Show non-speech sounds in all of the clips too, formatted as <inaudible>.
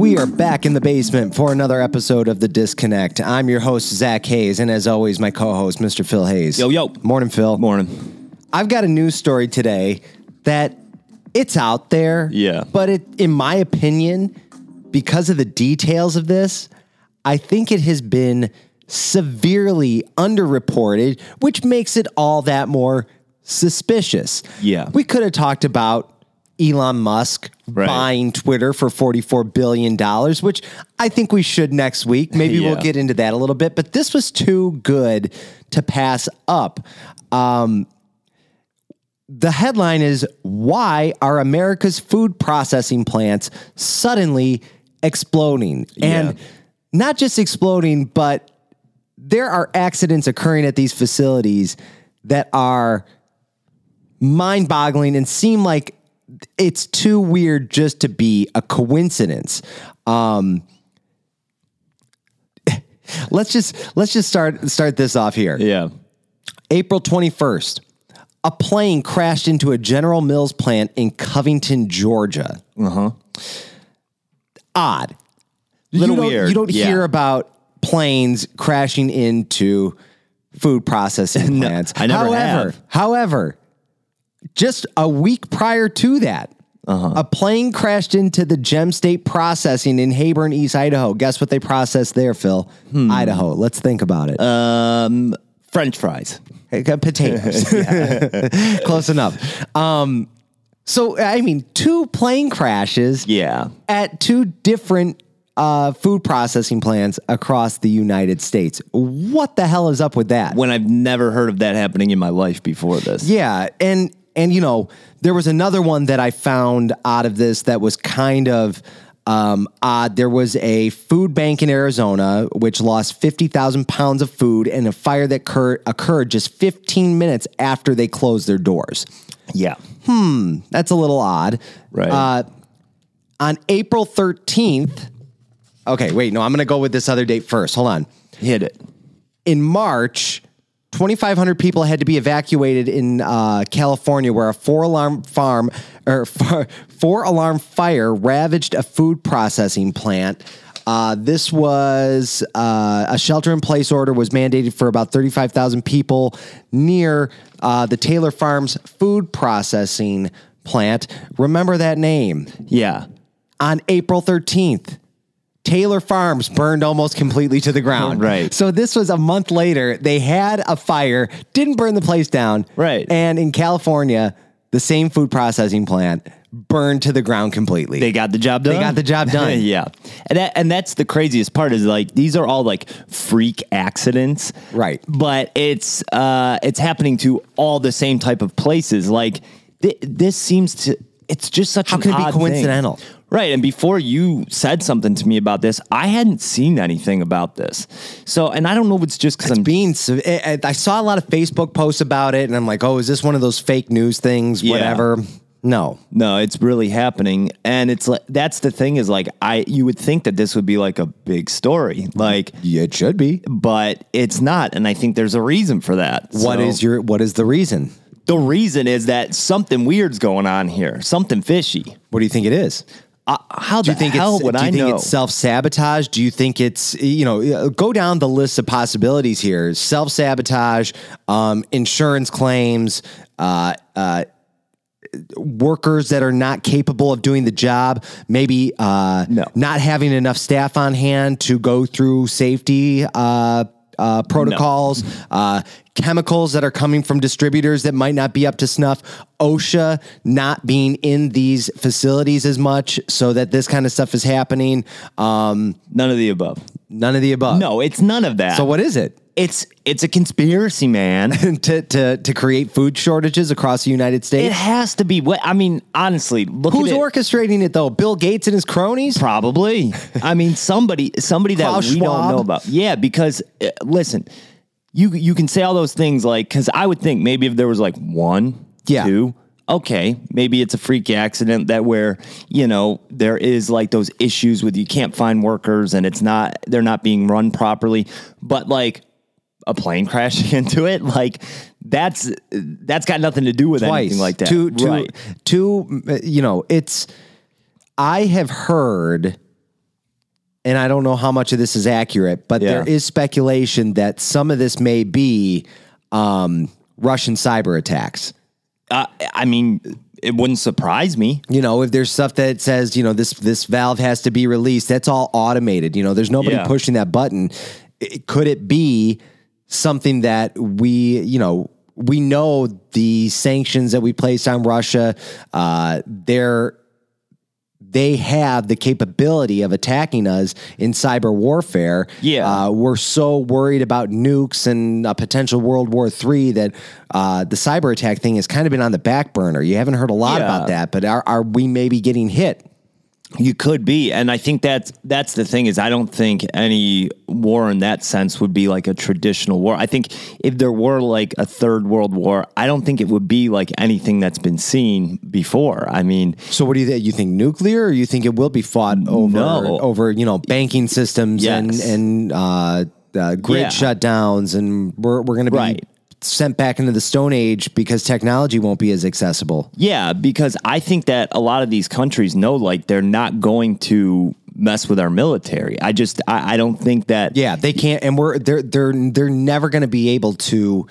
We are back in the basement for another episode of The Disconnect. I'm your host, Zack Hayes, and as always, my co host, Mr. Phil Hayes. Yo, yo. Morning, Phil. Morning. I've got a news story today that it's out there. Yeah. But it, in my opinion, because of the details of this, I think it has been severely underreported, which makes it all that more suspicious. Yeah. We could have talked about Elon Musk Right. buying Twitter for $44 billion, which I think we should next week. Maybe we'll get into that a little bit, but this was too good to pass up. Um, the headline is Why Are America's Food Processing Plants Suddenly Exploding? And Yeah. not just exploding, but there are accidents occurring at these facilities that are mind boggling and seem like it's too weird just to be a coincidence. Um, <laughs> let's just let's just start start this off here. Yeah. April 21st, a plane crashed into a General Mills plant in Covington, Georgia. Uh huh. Odd. Little you weird. You don't Yeah. hear about planes crashing into food processing <laughs> No, plants. I never however, have. However, just a week prior to that, Uh-huh. a plane crashed into the Gem State Processing in Heyburn, East Idaho. Guess what they processed there, Phil? Hmm. Idaho. Let's think about it. Um, French fries. Got potatoes. <laughs> <laughs> Close enough. Um, so, I mean, two plane crashes Yeah. at two different uh, food processing plants across the United States. What the hell is up with that? When I've never heard of that happening in my life before this. Yeah, and and you know, there was another one that I found out of this that was kind of um, odd. There was a food bank in Arizona which lost fifty thousand pounds of food in a fire that occurred, occurred just fifteen minutes after they closed their doors. Yeah. Hmm, that's a little odd. Right. Uh, on April thirteenth. Okay, wait. No, I'm going to go with this other date first. Hold on. Hit it. in March, 2,500 people had to be evacuated in uh, California, where a four-alarm farm or <laughs> four-alarm fire ravaged a food processing plant. Uh, this was uh, a shelter-in-place order was mandated for about 35,000 people near uh, the Taylor Farms food processing plant. Remember that name? Yeah. on April 13th. Taylor Farms burned almost completely to the ground. <laughs> Right. So this was a month later. They had a fire, didn't burn the place down. Right. And in California, the same food processing plant burned to the ground completely. They got the job done. They got the job <laughs> done. yeah. And that and that's the craziest part is like these are all like freak accidents. Right. But it's uh it's happening to all the same type of places. Like th- this seems to it's just such How an can it be odd thing. Right. And before you said something to me about this, I hadn't seen anything about this. So, and I don't know if it's just because I'm being se- I I saw a lot of Facebook posts about it and I'm like, "Oh, is this one of those fake news things Yeah. whatever?" No. No, it's really happening, and it's like that's the thing is like I you would think that this would be like a big story, like, Yeah, it should be. but it's not, and I think there's a reason for that. What So, is your what is the reason? the reason? Is that something weird's going on here, something fishy? What do you think it is? Uh, how Do you think hell it's would do you I think know? it's self sabotage? Do you think it's you know go down the list of possibilities here? Self sabotage, um, insurance claims, uh, uh, workers that are not capable of doing the job, maybe uh, No. not having enough staff on hand to go through safety uh, uh, protocols, uh, chemicals that are coming from distributors that might not be up to snuff, OSHA not being in these facilities as much so that this kind of stuff is happening. Um, None of the above. none of the above. No, it's none of that. So what is it? It's it's a conspiracy, man. <laughs> to, to, to create food shortages across the United States. it has to be. What I mean, honestly, look Who's at it. orchestrating it though? Bill Gates and his cronies? Probably. I mean, somebody, somebody that Klaus we don't know about. Yeah, because uh, listen, you you can say all those things like because I would think maybe if there was like one, Yeah. two, okay, maybe it's a freak accident that where you know there is like those issues with you can't find workers and it's not they're not being run properly, but like a plane <laughs> crashing into it, like that's that's got nothing to do with twice anything like that. Two, two, right? two, you know, it's. I have heard and I don't know how much of this is accurate, but Yeah. there is speculation that some of this may be um, Russian cyber attacks. Uh, I mean, it wouldn't surprise me. You know, if there's stuff that says, you know, this this valve has to be released, that's all automated. You know, there's nobody Yeah. pushing that button. It- could it be something that we, you know, we know the sanctions that we placed on Russia, uh, they're they have the capability of attacking us in cyber warfare. Yeah. Uh, we're so worried about nukes and a potential World War III that uh, the cyber attack thing has kind of been on the back burner. You haven't heard a lot Yeah. about that, but are, are we maybe getting hit? You could be, and I think that's that's the thing is I don't think any war in that sense would be like a traditional war. I think if there were like a third world war, I don't think it would be like anything that's been seen before. I mean, So what do you think? You think nuclear, or you think it will be fought over No. over you know banking systems and and uh, uh, grid Yeah. shutdowns, and we're we're going to be Right. Sent back into the Stone Age because technology won't be as accessible. yeah, because I think that a lot of these countries know like they're not going to mess with our military. I just I, I don't think that Yeah, they can't, and we're they're they're they're never going to be able to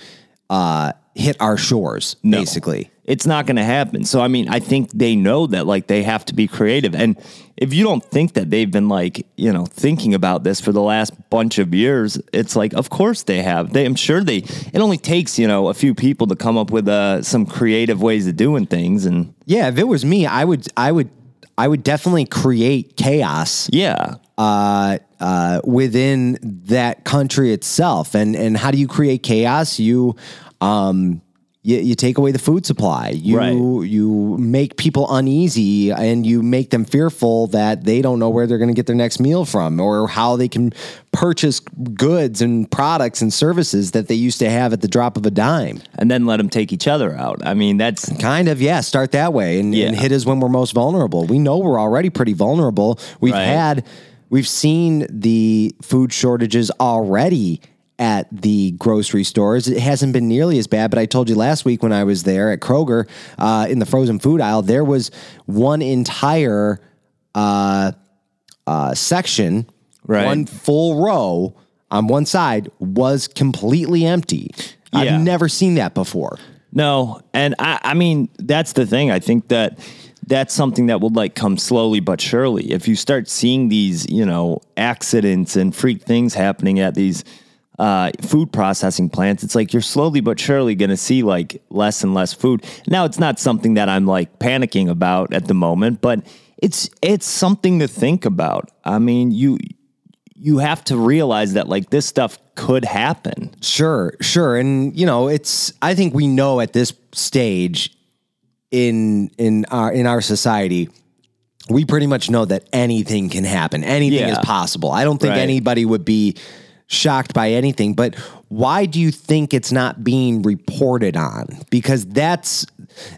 uh, hit our shores. No. Basically, It's not going to happen. So, I mean, I think they know that like they have to be creative. And if you don't think that they've been like, you know, thinking about this for the last bunch of years, it's like, of course they have. They, I'm sure they, it only takes, you know, a few people to come up with uh, some creative ways of doing things. And yeah. If it was me, I would I would I would definitely create chaos. yeah, uh, uh, within that country itself. And and how do you create chaos? You um, you, you take away the food supply. You Right. you make people uneasy, and you make them fearful that they don't know where they're going to get their next meal from, or how they can purchase goods and products and services that they used to have at the drop of a dime. and then let them take each other out. I mean, that's, Kind of, yeah. Start that way and, and hit us when we're most vulnerable. We know we're already pretty vulnerable. We've Right. had, we've seen the food shortages already at the grocery stores. It hasn't been nearly as bad, but I told you last week when I was there at Kroger uh, in the frozen food aisle, there was one entire uh, uh, section, Right. one full row on one side was completely empty. Yeah. I've never seen that before. No, and I, I mean that's the thing. I think that that's something that will like come slowly but surely. If you start seeing these, you know, accidents and freak things happening at these uh, food processing plants, it's like you're slowly but surely going to see like less and less food. Now, it's not something that I'm like panicking about at the moment, but it's it's something to think about. I mean, you you have to realize that like this stuff could happen. Sure, sure. And you know, it's I think we know at this stage in in our in our society we pretty much know that anything can happen. Anything Yeah. is possible. I don't think Right. anybody would be shocked by anything, but why do you think it's not being reported on? Because that's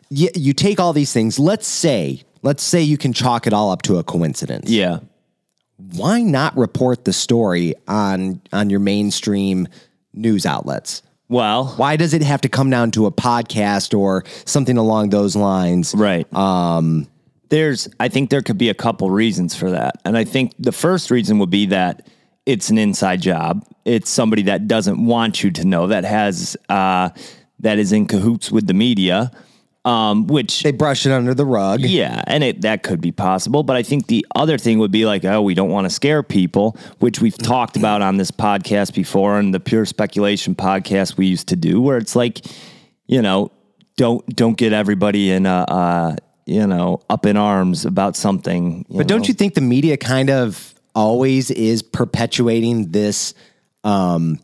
you, you take all these things, let's say let's say you can chalk it all up to a coincidence Yeah. why not report the story on on your mainstream news outlets? Well, Why does it have to come down to a podcast or something along those lines? Right. Um, there's, I think there could be a couple reasons for that. And I think the first reason would be that it's an inside job. It's somebody that doesn't want you to know that has, uh, that is in cahoots with the media, um, which They brush it under the rug. yeah, and it that could be possible. But I think the other thing would be like, oh, we don't want to scare people, which we've talked about on this podcast before, and the pure speculation podcast we used to do, where it's like, you know, don't don't get everybody in uh, uh you know up in arms about something. But don't you think the media kind of always is perpetuating this um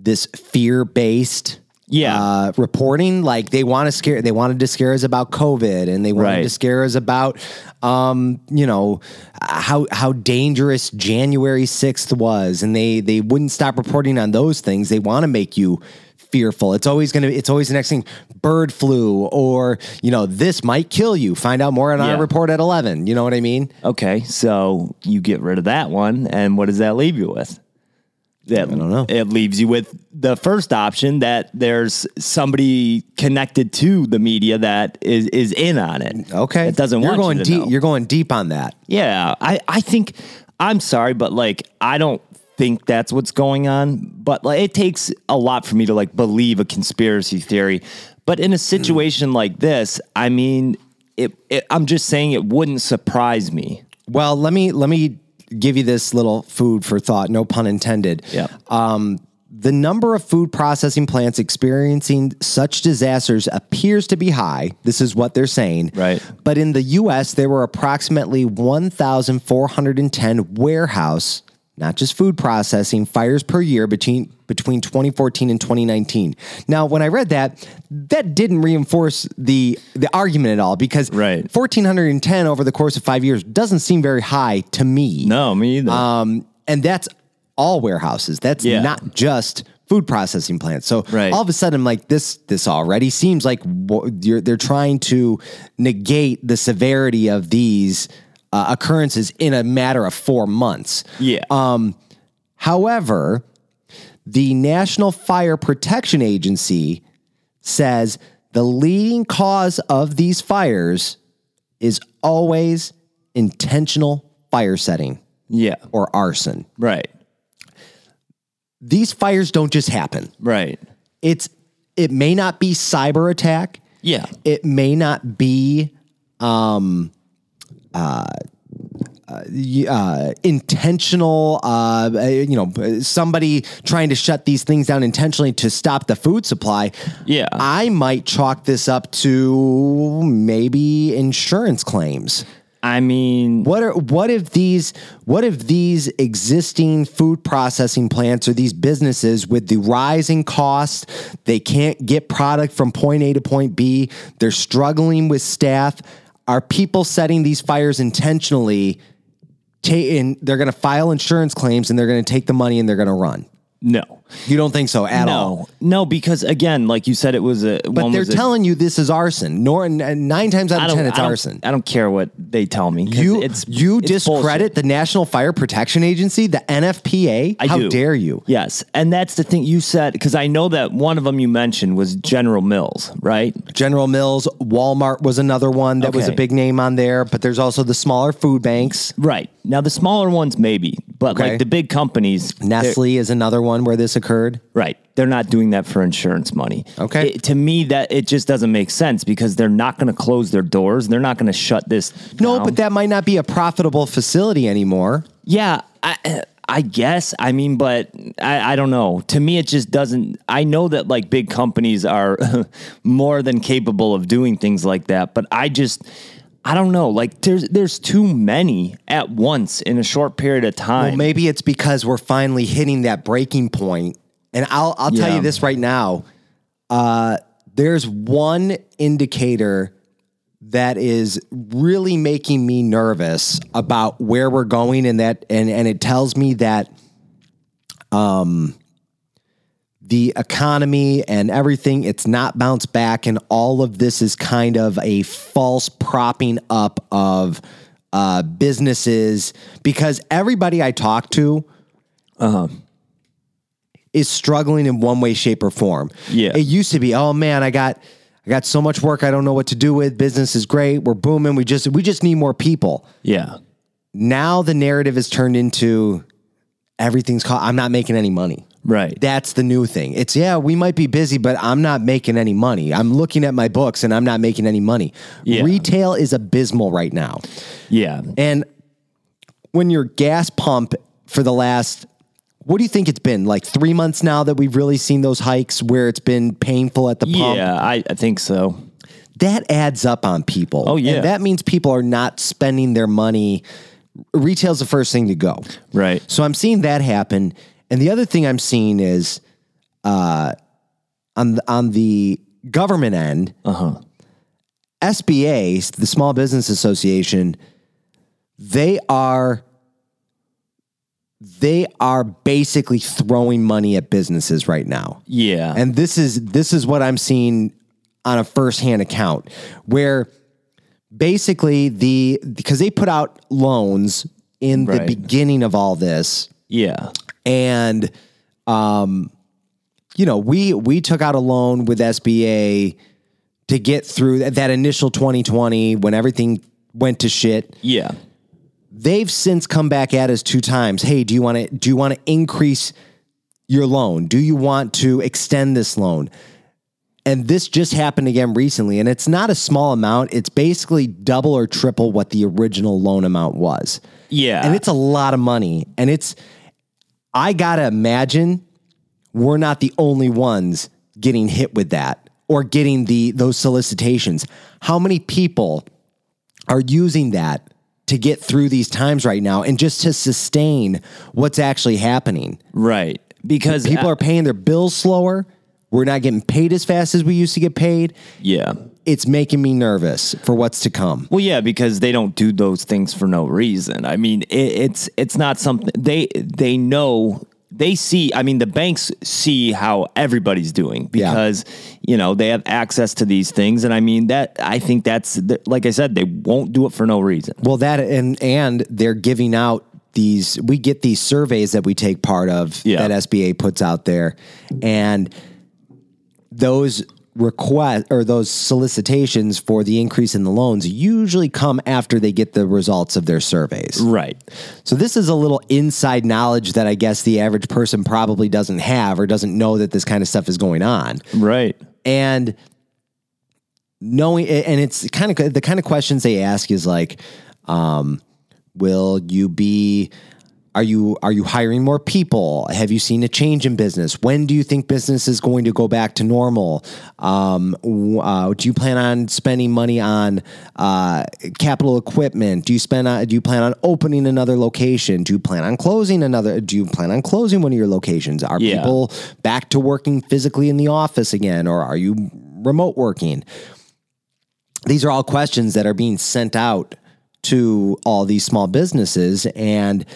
this fear-based Yeah. uh, reporting like they want to scare they wanted to scare us about covid and they wanted Right. to scare us about um you know how how dangerous january 6th was and they they wouldn't stop reporting on those things they want to make you fearful it's always going to it's always the next thing bird flu or you know this might kill you find out more on Yeah. our report at 11 you know what i mean Okay, so you get rid of that one, and what does that leave you with? That, I don't know. It leaves you with the first option that there's somebody connected to the media that is is in on it. okay it doesn't you're going you deep know. you're going deep on that Yeah, I, I think I'm sorry, but like I don't think that's what's going on. But like it takes a lot for me to like believe a conspiracy theory. But in a situation like this, I mean, it, it, I'm just saying it wouldn't surprise me. Well, let me let me give you this little food for thought. No pun intended. Yeah. Um, the number of food processing plants experiencing such disasters appears to be high. This is what they're saying. Right. But in the U.S., there were approximately 1,410 warehouse, not just food processing, fires per year between between 2014 and 2019. Now, when I read that, that didn't reinforce the the argument at all because Right. 1,410 over the course of five years doesn't seem very high to me. No, me either. Um, and that's all warehouses. That's Yeah. not just food processing plants. So Right. all of a sudden, I'm like, this this already seems like you're, they're trying to negate the severity of these uh, occurrences in a matter of four months. yeah. Um, However, the National Fire Protection Agency says the leading cause of these fires is always intentional fire setting yeah. or arson. Right. These fires don't just happen. Right. It's it may not be cyber attack. Yeah. It may not be um uh uh, intentional, uh, uh, you know, somebody trying to shut these things down intentionally to stop the food supply. Yeah. I might chalk this up to maybe insurance claims. I mean, What are what if these what if these existing food processing plants or these businesses with the rising cost, they can't get product from point A to point B, they're struggling with staff, are people setting these fires intentionally ta- and they're going to file insurance claims and they're going to take the money and they're going to run. No. You don't think so at all? No. No, because again, like you said, it was a. But they're was a- telling you this is arson. Nor nine times out of ten, it's I arson. I don't care what they tell me. You it's you it's discredit bullshit. the National Fire Protection Agency, the NFPA. I How do. dare you? Yes, and that's the thing you said because I know that one of them you mentioned was General Mills, right? General Mills, Walmart was another one that was a big name on there, but there's also the smaller food banks. Right. Now the smaller ones maybe, but Okay. like the big companies, Nestle is another one where this occurred. right? They're not doing that for insurance money. Okay. It- to me, that it just doesn't make sense because they're not going to close their doors. They're not going to shut this. No, down. but that might not be a profitable facility anymore. Yeah, I, I guess. I mean, but I, I don't know. To me, it just doesn't. I know that like big companies are <laughs> more than capable of doing things like that, but I just. I don't know. Like there's there's too many at once in a short period of time. Well, maybe it's because we're finally hitting that breaking point. And I'll I'll tell Yeah. you this right now. Uh, there's one indicator that is really making me nervous about where we're going and that and and it tells me that um the economy and everything it's not bounced back and all of this is kind of a false propping up of uh businesses because everybody I talk to is struggling in one way, shape, or form. Yeah. It used to be, oh man, I got I got so much work I don't know what to do with. Business is great. We're booming. We just we just need more people. yeah, Now the narrative is turned into everything's called I'm not making any money. Right. That's the new thing. It's yeah, we might be busy, but I'm not making any money. I'm looking at my books and I'm not making any money. Yeah. Retail is abysmal right now. yeah, And when your gas pump for the last, what do you think it's been? Like three months now that we've really seen those hikes where it's been painful at the pump? yeah. I, I think so. That adds up on people. Oh, yeah. And that means people are not spending their money. Retail's the first thing to go. Right. So I'm seeing that happen. And the other thing I'm seeing is uh, on, the, on the government end, Uh huh. SBA, the Small Business Association, they are they are basically throwing money at businesses right now. Yeah. And this is this is what I'm seeing on a firsthand account where basically the because they put out loans in the Right. beginning of all this yeah. And um you know we we took out a loan with SBA to get through that, that initial 2020 when everything went to shit Yeah. They've since come back at us two times. Hey, do you want to do you want to increase your loan? Do you want to extend this loan? And this just happened again recently, and it's not a small amount. It's basically double or triple what the original loan amount was. Yeah. And it's a lot of money. And it's, I gotta imagine we're not the only ones getting hit with that or getting the those solicitations. How many people are using that to get through these times right now and just to sustain what's actually happening? right. Because People are paying their bills slower. We're not getting paid as fast as we used to get paid. yeah. It's making me nervous for what's to come. Well, yeah, because they don't do those things for no reason. I mean, it, it's it's not something they they know they see. I mean, the banks see how everybody's doing Yeah. because you know they have access to these things, and I mean that I think that's like I said, they won't do it for no reason. Well, that and and they're giving out these. We get these surveys that we take part of Yeah. that SBA puts out there, and those request or those solicitations for the increase in the loans usually come after they get the results of their surveys. Right. So this is a little inside knowledge that I guess the average person probably doesn't have or doesn't know that this kind of stuff is going on Right. and knowing and it's kind of the kind of questions they ask is like um, will you be are you are you hiring more people? Have you seen a change in business? When do you think business is going to go back to normal? Um, uh, do you plan on spending money on uh, capital equipment? Do you spend on, do you plan on opening another location? Do you plan on closing another do you plan on closing one of your locations? Are Yeah. people back to working physically in the office again or are you remote working? These are all questions that are being sent out to all these small businesses and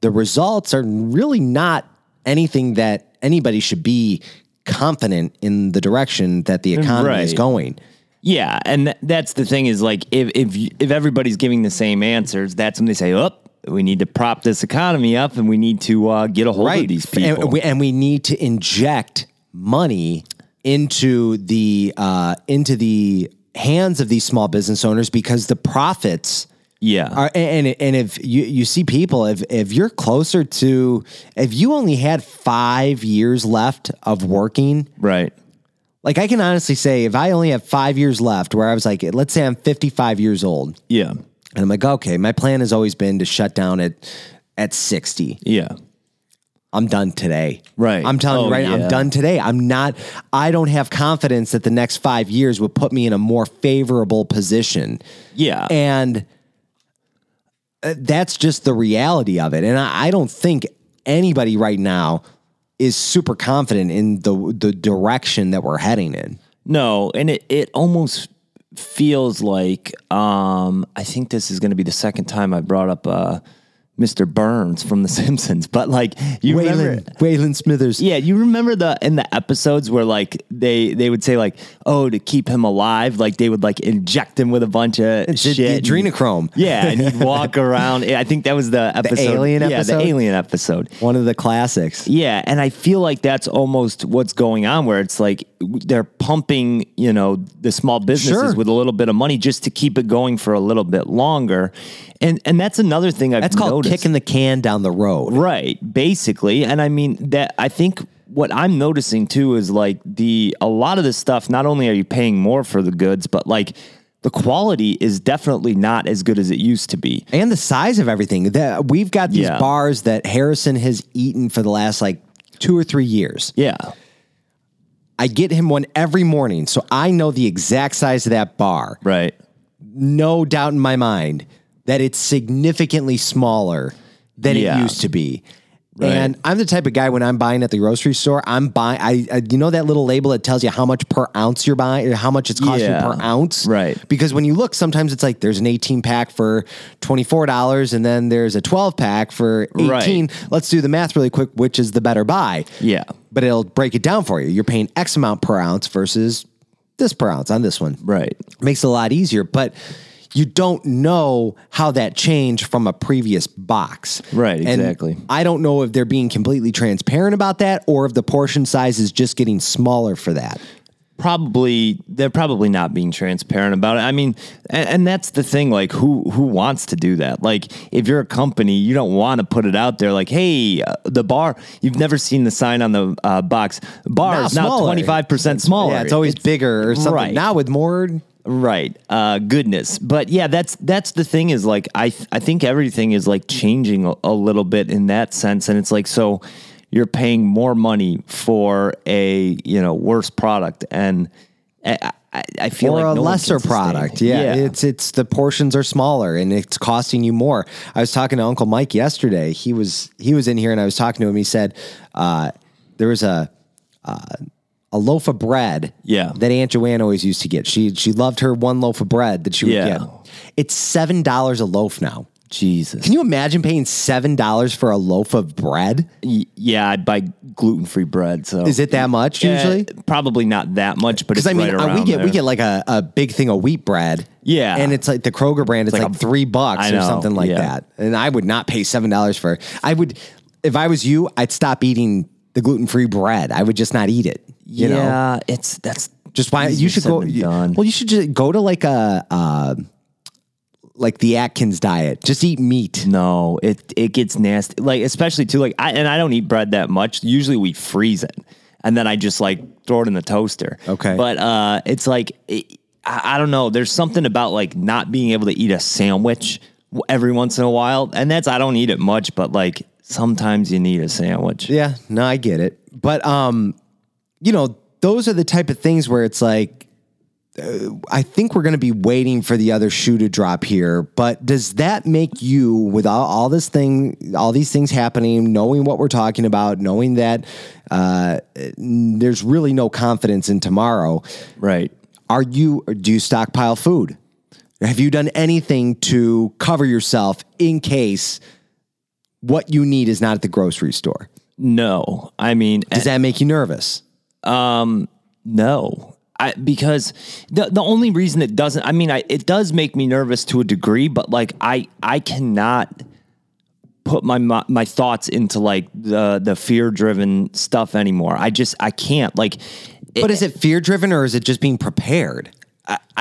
the results are really not anything that anybody should be confident in the direction that the economy is going. Yeah, and th- that's the thing is like if if if everybody's giving the same answers, that's when they say, "Oh, we need to prop this economy up, and we need to uh, get a hold of these people." And we, and we need to inject money into the uh, into the hands of these small business owners because the profits yeah, are and and if you you see people if if you're closer to if you only had five years left of working right. like I can honestly say if I only have five years left where I was like let's say I'm 55 years old Yeah, and I'm like okay my plan has always been to shut down at at 60 yeah, I'm done today. Right. I'm telling Oh, you right now, yeah. I'm done today. I'm not, I don't have confidence that the next five years would put me in a more favorable position. yeah. And uh, that's just the reality of it. And I, I don't think anybody right now is super confident in the the direction that we're heading in. No, and it it almost feels like um, I think this is going to be the second time I brought up uh, Mr. Burns from The <laughs> Simpsons, but like you remember. Waylon, Waylon Smithers. Yeah, you remember the in the episodes where like they they would say like, oh, to keep him alive, like they would like inject him with a bunch of The, shit. the and- adrenochrome. yeah, and he'd walk <laughs> around. I think that was the episode. alien yeah, episode? the alien episode. One of the classics. Yeah, and I feel like that's almost what's going on where it's like they're pumping, you know, the small businesses Sure. with a little bit of money just to keep it going for a little bit longer. And and that's another thing I've That's noticed. Kicking the can down the road. Right, basically. And I mean that I think what I'm noticing too is like the a lot of this stuff not only are you paying more for the goods, but like the quality is definitely not as good as it used to be. and the size of everything. That we've got these Yeah. bars that Harrison has eaten for the last like two or three years. Yeah. I get him one every morning, so I know the exact size of that bar. Right. No doubt in my mind that it's significantly smaller than Yeah. it used to be. Right. And I'm the type of guy when I'm buying at the grocery store, I'm buying. I, I you know that little label that tells you how much per ounce you're buying, or how much it's costing Yeah. per ounce, Right. Because when you look, sometimes it's like there's an 18 pack for twenty four dollars, and then there's a 12 pack for 18. Right. Let's do the math really quick. Which is the better buy? Yeah. but it'll break it down for you. You're paying X amount per ounce versus this per ounce on this one. Right. Makes it a lot easier, but you don't know how that changed from a previous box. Right, And exactly. I don't know if they're being completely transparent about that or if the portion size is just getting smaller for that. probably they're probably not being transparent about it. I mean, and, and, that's the thing. Like, who who wants to do that? Like, if you're a company, you don't want to put it out there. Like, hey, uh, the bar. You've never seen the sign on the uh, box. Bar is now twenty five percent smaller. Yeah, it's always bigger or something. Right. Now with more. Right. Uh, goodness. But yeah, that's that's the thing is like I th- I think everything is like changing a, a little bit in that sense, and it's like so you're paying more money for a you know worse product and I, I feel or like a no lesser product. Yeah, yeah, it's it's the portions are smaller and it's costing you more. I was talking to Uncle Mike yesterday. He was he was in here and I was talking to him. He said uh, there was a uh, a loaf of bread. Yeah. that Aunt Joanne always used to get. She she loved her one loaf of bread that she would yeah. get. It's seven dollars a loaf now. Jesus. Can you imagine paying seven dollars for a loaf of bread? Y- yeah, I'd buy gluten free bread. So is it that much usually? probably not that much, but it's I mean, right we get there. we get like a, a big thing of wheat bread. Yeah, and it's like the Kroger brand. It's, it's like, like a, three bucks or something like yeah. that. And I would not pay seven dollars for. I would, if I was you, I'd stop eating the gluten free bread. I would just not eat it. You yeah, know? it's that's just why you should go. You, well, you should just go to like a. Uh, like the Atkins diet. Just eat meat. No, it it gets nasty. Like especially too like I and I don't eat bread that much. Usually we freeze it and then I just like throw it in the toaster. Okay. But uh it's like it, I, I don't know. There's something about like not being able to eat a sandwich every once in a while, and that's I don't eat it much, but like sometimes you need a sandwich. Yeah, no, I get it. But um, you know, those are the type of things where it's like uh, I think we're going to be waiting for the other shoe to drop here. But does that make you, with all, all this thing, all these things happening, knowing what we're talking about, knowing that uh, there's really no confidence in tomorrow, right? Are you? Do you stockpile food? Have you done anything to cover yourself in case what you need is not at the grocery store? No, I mean, does that make you nervous? Um, no. I, because the the only reason it doesn't, I mean, I, it does make me nervous to a degree, but like I I cannot put my my thoughts into like the the fear driven stuff anymore. I just I can't like. But it, is it fear driven or is it just being prepared?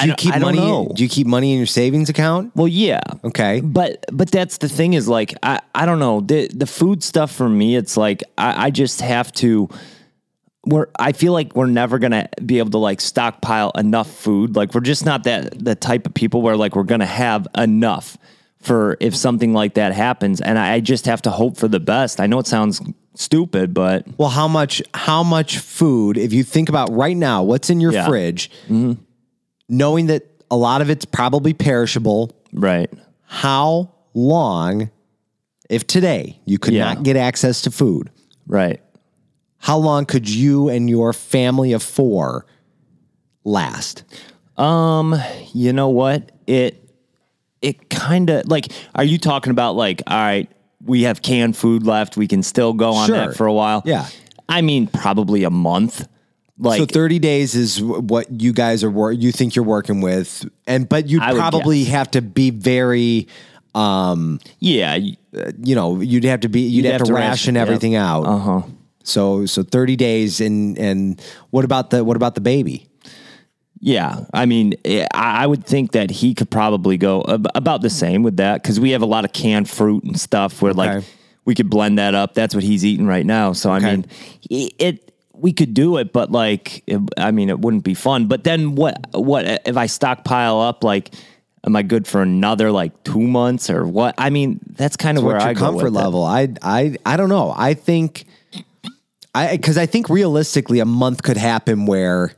do you keep money? Do you keep money in your savings account? Well, yeah. Okay. But but that's the thing is like I I don't know the the food stuff for me. It's like I, I just have to we're I feel like we're never gonna be able to like stockpile enough food. Like we're just not that the type of people where like we're gonna have enough for if something like that happens. And I, I just have to hope for the best. I know it sounds stupid, but well, how much how much food? If you think about right now, what's in your yeah. fridge, mm-hmm. knowing that a lot of it's probably perishable, right? How long? If today you could yeah. not get access to food, right? How long could you and your family of four last? Um, you know what? It it kind of like are you talking about like all right, we have canned food left, we can still go on sure. that for a while? Yeah. I mean, probably a month. Like so 30 days is what you guys are wor- you think you're working with and but you probably have to be very um yeah, you know, you'd have to be you'd, you'd have, have, to ration, ration everything yep. out. Uh-huh. So so 30 days and and what about the what about the baby? Yeah, I mean, I would think that he could probably go about the same with that because we have a lot of canned fruit and stuff where okay. like we could blend that up. That's what he's eating right now. So okay. I mean, it we could do it, but like, it, I mean, it wouldn't be fun. But then what? What if I stockpile up like? Am I good for another like two months or what? I mean, that's kind of where what's I your comfort level. I I I don't know. I think I because I think realistically a month could happen where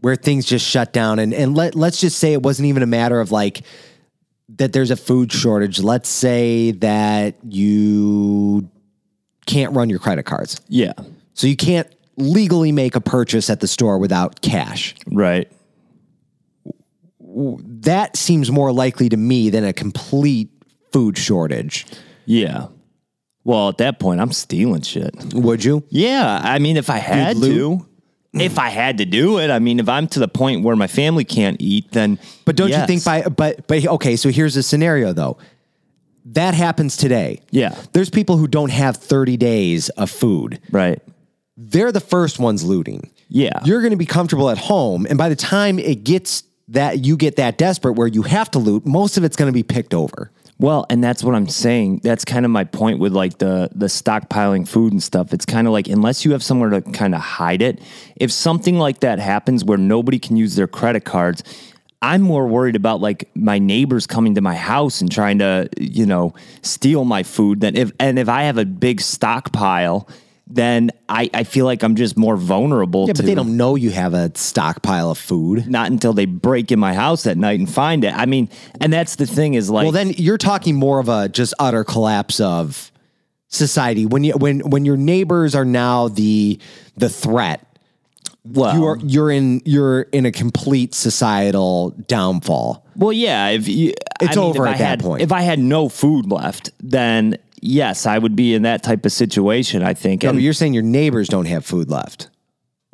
where things just shut down and and let let's just say it wasn't even a matter of like that there's a food shortage. Let's say that you can't run your credit cards. Yeah. So you can't legally make a purchase at the store without cash. Right. That seems more likely to me than a complete food shortage. Yeah. Well, at that point, I'm stealing shit. Would you? Yeah. I mean, if I had to, if I had to do it, I mean, if I'm to the point where my family can't eat, then. But don't yes. you think by, but, but, okay, so here's a scenario though. That happens today. Yeah. There's people who don't have 30 days of food. Right. They're the first ones looting. Yeah. You're going to be comfortable at home. And by the time it gets that you get that desperate where you have to loot, most of it's going to be picked over. Well, and that's what I'm saying. That's kind of my point with like the the stockpiling food and stuff. It's kind of like unless you have somewhere to kind of hide it, if something like that happens where nobody can use their credit cards, I'm more worried about like my neighbors coming to my house and trying to, you know, steal my food than if and if I have a big stockpile, then I, I feel like I'm just more vulnerable Yeah, to but they don't know you have a stockpile of food. not until they break in my house at night and find it. I mean, and that's the thing is like Well, then you're talking more of a just utter collapse of society when you when when your neighbors are now the the threat. well, You are you're in you're in a complete societal downfall. Well, yeah. If you, It's I mean, over if at I that had, point. If I had no food left, then yes, I would be in that type of situation. I think. No, And, but you're saying your neighbors don't have food left,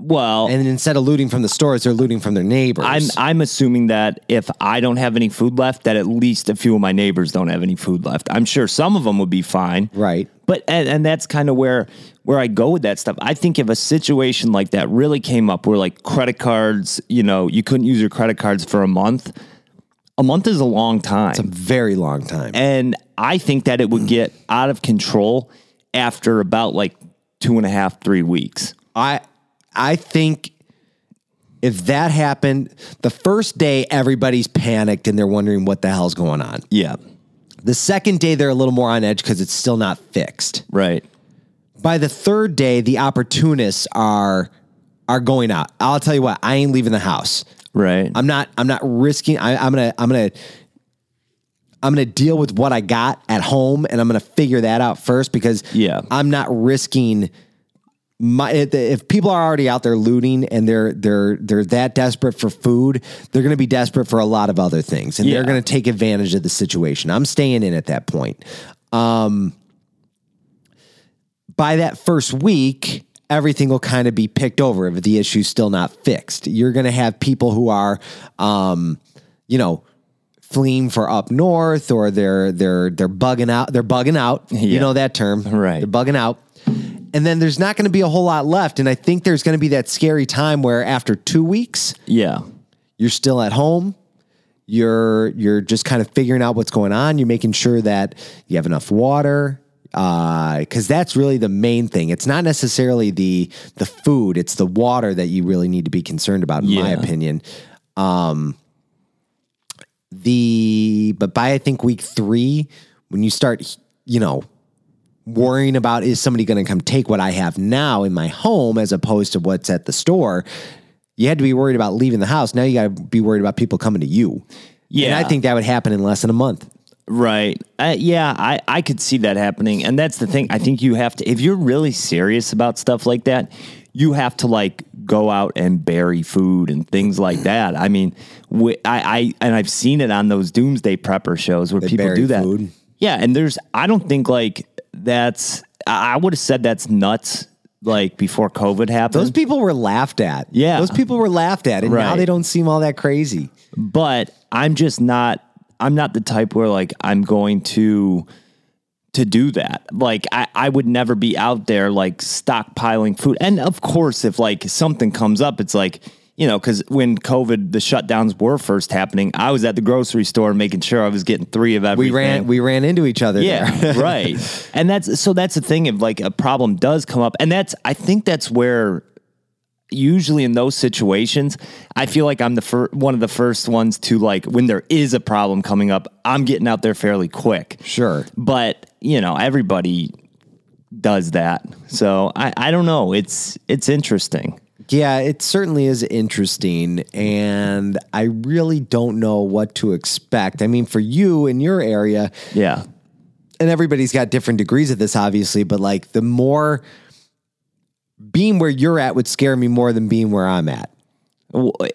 well, and instead of looting from the stores, they're looting from their neighbors. I'm I'm assuming that if I don't have any food left, that at least a few of my neighbors don't have any food left. I'm sure some of them would be fine. right. But and, and that's kind of where where I go with that stuff. I think if a situation like that really came up where like credit cards, you know, you couldn't use your credit cards for a month. A month is a long time. It's a very long time. And I think that it would get out of control after about like two and a half, three weeks. I I think if that happened, the first day everybody's panicked and they're wondering what the hell's going on. Yeah. The second day they're a little more on edge because it's still not fixed. Right. By the third day, the opportunists are are going out. I'll tell you what, I ain't leaving the house. Right. I'm not I'm not risking I, I'm gonna I'm gonna I'm gonna deal with what I got at home and I'm gonna figure that out first because Yeah. I'm not risking my if- if people are already out there looting and they're they're they're that desperate for food, they're going to be desperate for a lot of other things, and Yeah. they're going to take advantage of the situation. I'm staying in at that point. Um, by that first week, everything will kind of be picked over if the issue's still not fixed. You're going to have people who are, um, you know. Fleeing for up north, or they're they're they're bugging out. They're bugging out. You know that term, Right. They're bugging out and then there's not going to be a whole lot left. And I think there's going to be that scary time where after two weeks, yeah. you're still at home. You're you're just kind of figuring out what's going on. You're making sure that you have enough water, because that's really the main thing. It's not necessarily the the food; it's the water that you really need to be concerned about, in my opinion. Um, the but by I think week three, when you start, you know, worrying about is somebody going to come take what I have now in my home as opposed to what's at the store. You had to be worried about leaving the house. Now you got to be worried about people coming to you. Yeah. And I think that would happen in less than a month. Right. Uh, yeah, I, I could see that happening. And that's the thing. I think you have to, if you're really serious about stuff like that, you have to like go out and bury food and things like that. I mean, wh- I, I and I've seen it on those doomsday prepper shows where people bury do that. food. Yeah, and there's I don't think like that's I I would have said that's nuts like before COVID happened. Those people were laughed at. Yeah. Those people were laughed at. And now they don't seem all that crazy. but I'm just not I'm not the type where like I'm going to to do that. Like I, I would never be out there like stockpiling food. And of course if like something comes up, it's like you know, because when COVID, the shutdowns were first happening, I was at the grocery store making sure I was getting three of everything. We ran we ran into each other Yeah, there. <laughs> right. And that's so that's the thing if like a problem does come up, and that's I think that's where usually in those situations, I feel like I'm the fir- one of the first ones to like when there is a problem coming up, I'm getting out there fairly quick. Sure. But you know, everybody does that, so I I don't know. It's it's interesting. Yeah, it certainly is interesting. And I really don't know what to expect. I mean, for you in your area, Yeah. and everybody's got different degrees of this, obviously, but like the more being where you're at would scare me more than being where I'm at.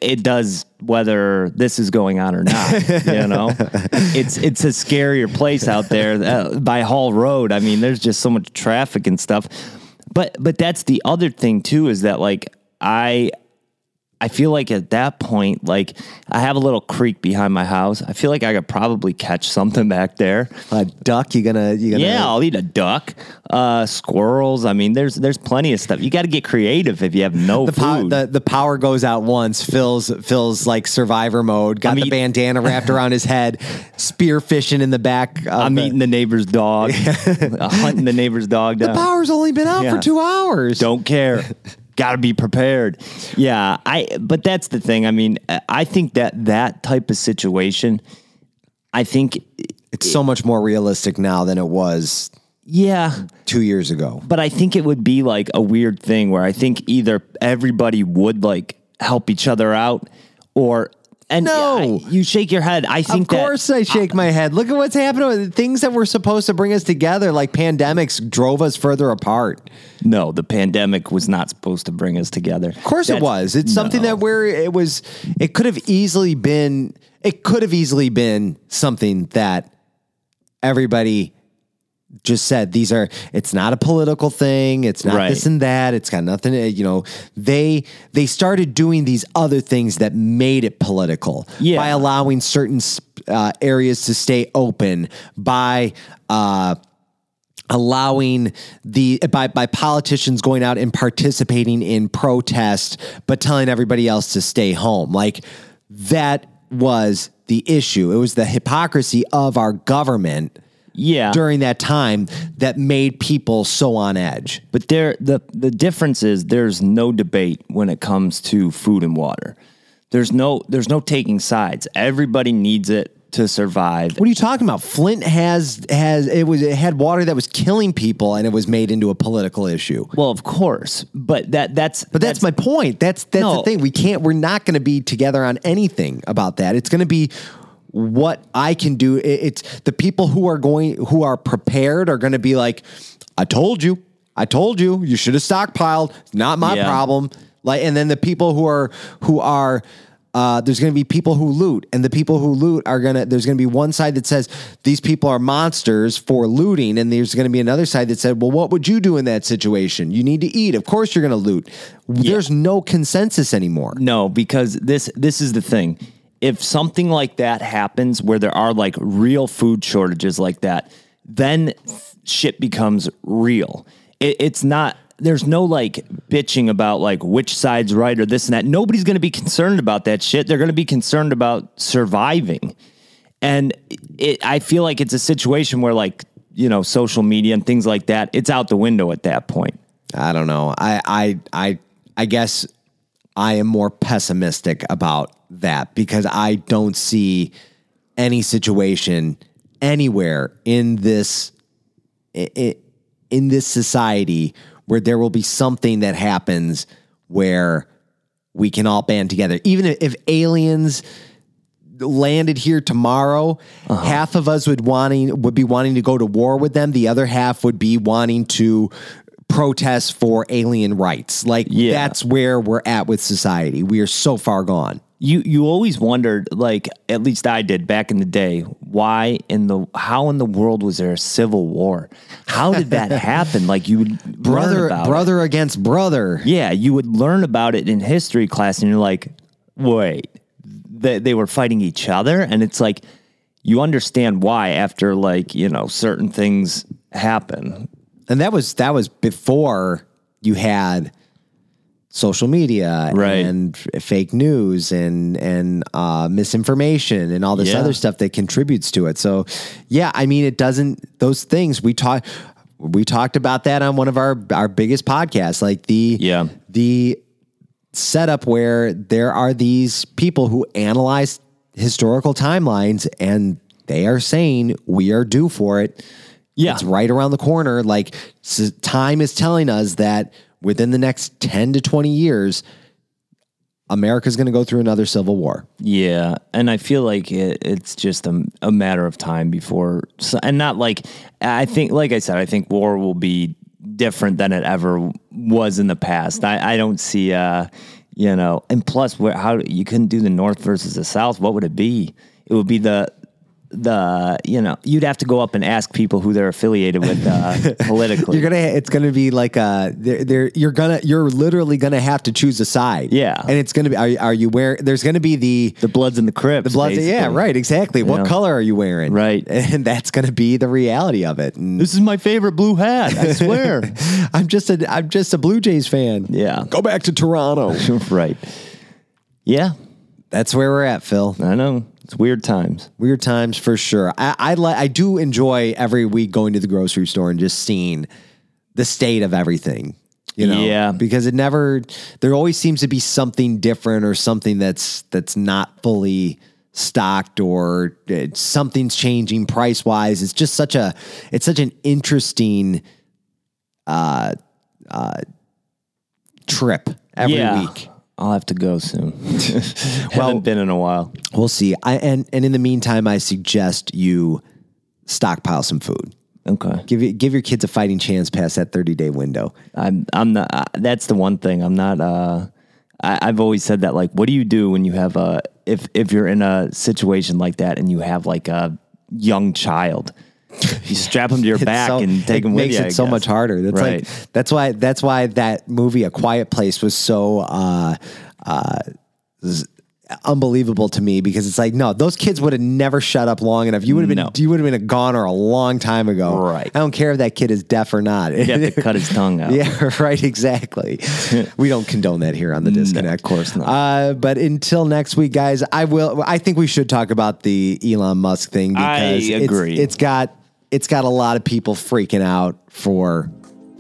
it does whether this is going on or not. <laughs> you know, it's it's a scarier place out there uh, by Hall Road. I mean, there's just so much traffic and stuff. But but that's the other thing too is that like I I feel like at that point, like I have a little creek behind my house. I feel like I could probably catch something back there. A duck, you gonna you gonna Yeah, I'll eat a duck, uh, squirrels. I mean, there's there's plenty of stuff. You got to get creative if you have no the, food. pow- the the power goes out once. Phil's Phil's like survivor mode. Got I'm the eat- bandana wrapped around his head. Spear fishing in the back. Of I'm the, eating the neighbor's dog, <laughs> hunting the neighbor's dog down. The power's only been out Yeah. for two hours. Don't care. <laughs> Got to be prepared. Yeah, I. But that's the thing. I mean, I think that that type of situation, I think, It's so much more realistic now than it was yeah. two years ago. But I think it would be like a weird thing where I think either everybody would like help each other out, or and No. I- you shake your head. I think Of course, I shake my head. Look at what's happening. With things that were supposed to bring us together, like pandemics, drove us further apart. no, the pandemic was not supposed to bring us together. Of course, it was. It's something no. that where it was. It could have easily been. It could have easily been something that everybody just said these are it's not a political thing it's not Right. this and that it's got nothing to, you know they they started doing these other things that made it political Yeah. by allowing certain uh, areas to stay open by uh allowing the by by politicians going out and participating in protest but telling everybody else to stay home like that was the issue it was the hypocrisy of our government Yeah. during that time that made people so on edge But there, the the difference is there's no debate when it comes to food and water. There's no there's no taking sides. Everybody needs it to survive. what are you talking about flint has has it was it had water that was killing people and it was made into a political issue Well, of course, but that that's But that's, my point. That's that's the thing. We can't. We're not going to be together on anything about that. It's going to be what I can do. It's the people who are going who are prepared are going to be like, I told you, I told you, you should have stockpiled. It's not my Yeah. problem. Like, and then the people who are who are. Uh, there's going to be people who loot, and the people who loot are going to. There's going to be one side that says these people are monsters for looting, and there's going to be another side that said, "Well, what would you do in that situation? You need to eat. Of course, you're going to loot." There's no consensus anymore. No, because this this is the thing. If something like that happens where there are like real food shortages like that, then shit becomes real. It, it's not there's no like bitching about like which side's right or this and that. Nobody's going to be concerned about that shit. They're going to be concerned about surviving. And it, I feel like it's a situation where like, you know, social media and things like that, it's out the window at that point. I don't know. I I I I guess I am more pessimistic about that because I don't see any situation anywhere in this in this society where there will be something that happens where we can all band together. Even if aliens landed here tomorrow, uh-huh. half of us would wanting would be wanting to go to war with them. The other half would be wanting to protest for alien rights. Like Yeah. that's where we're at with society. We are so far gone. You you always wondered, like at least I did back in the day, why in the how in the world was there a civil war? How did that <laughs> happen? Like you would learn Brother it. brother against brother. Yeah, you would learn about it in history class, and you're like, wait, they, they were fighting each other, and it's like you understand why after like you know certain things happen. And that was that was before you had social media Right. and fake news and and uh, misinformation and all this Yeah. other stuff that contributes to it. So yeah, I mean it doesn't those things we talked we talked about that on one of our our biggest podcasts like the Yeah. the setup where there are these people who analyze historical timelines and they are saying we are due for it. Yeah. It's right around the corner. Like time is telling us that within the next 10 to 20 years, America's going to go through another civil war. Yeah, and I feel like it, it's just a, a matter of time before, so, and not like I think, like I said, I think war will be different than it ever was in the past. I, I don't see, uh, you know, and plus, where how you couldn't do the North versus the South. What would it be? It would be the the you know you'd have to go up and ask people who they're affiliated with uh, <laughs> politically. You're gonna. It's gonna be like a. They're, they're, you're gonna. You're literally gonna have to choose a side. Yeah. and it's gonna be. Are, you- are you wearing? There's gonna be the. the Bloods and the Crips. The blood, yeah, right, exactly. What Yeah. color are you wearing? Right. and that's going to be the reality of it. And This is my favorite blue hat. I swear. <laughs> I'm just a, I'm just a Blue Jays fan. Yeah. go back to Toronto. <laughs> right. Yeah, that's where we're at, Phil. I know. It's weird times. Weird times for sure. I, I like, I do enjoy every week going to the grocery store and just seeing the state of everything. You know, Yeah. because it never. There always seems to be something different or something that's that's not fully stocked or uh, something's changing price wise. It's just such a. It's such an interesting. Uh, uh, trip every yeah. week. I'll have to go soon. <laughs> Haven't been in a while. We'll see. I and and in the meantime, I suggest you stockpile some food. Okay. Give you, give your kids a fighting chance past that thirty day window. I'm I'm not. Uh, that's the one thing. I'm not. Uh, I, I've always said that. Like, what do you do when you have a if if you're in a situation like that and you have like a young child? <laughs> You strap them to your It's back so- and take them with makes you. it I so guess. much harder. That's right. like that's why that's why that movie A Quiet Place was so uh, uh, z- unbelievable to me because it's like no, those kids would have never shut up long enough. You would have been No. you would have been a goner a long time ago. Right. I don't care if that kid is deaf or not. you have to cut his tongue out. Yeah, <laughs> right. Exactly. <laughs> we don't condone that here on the disconnect. of course not. Uh, but until next week, guys, I will. I think we should talk about the Elon Musk thing because I agree. It's, it's got it's got a lot of people freaking out for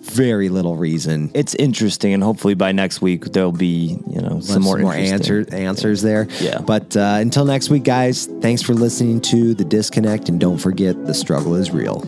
very little reason. It's interesting, and hopefully by next week there'll be you know some more more interesting- answer, answers there. Yeah. But uh, until next week, guys, thanks for listening to the disconnect, and don't forget the struggle is real.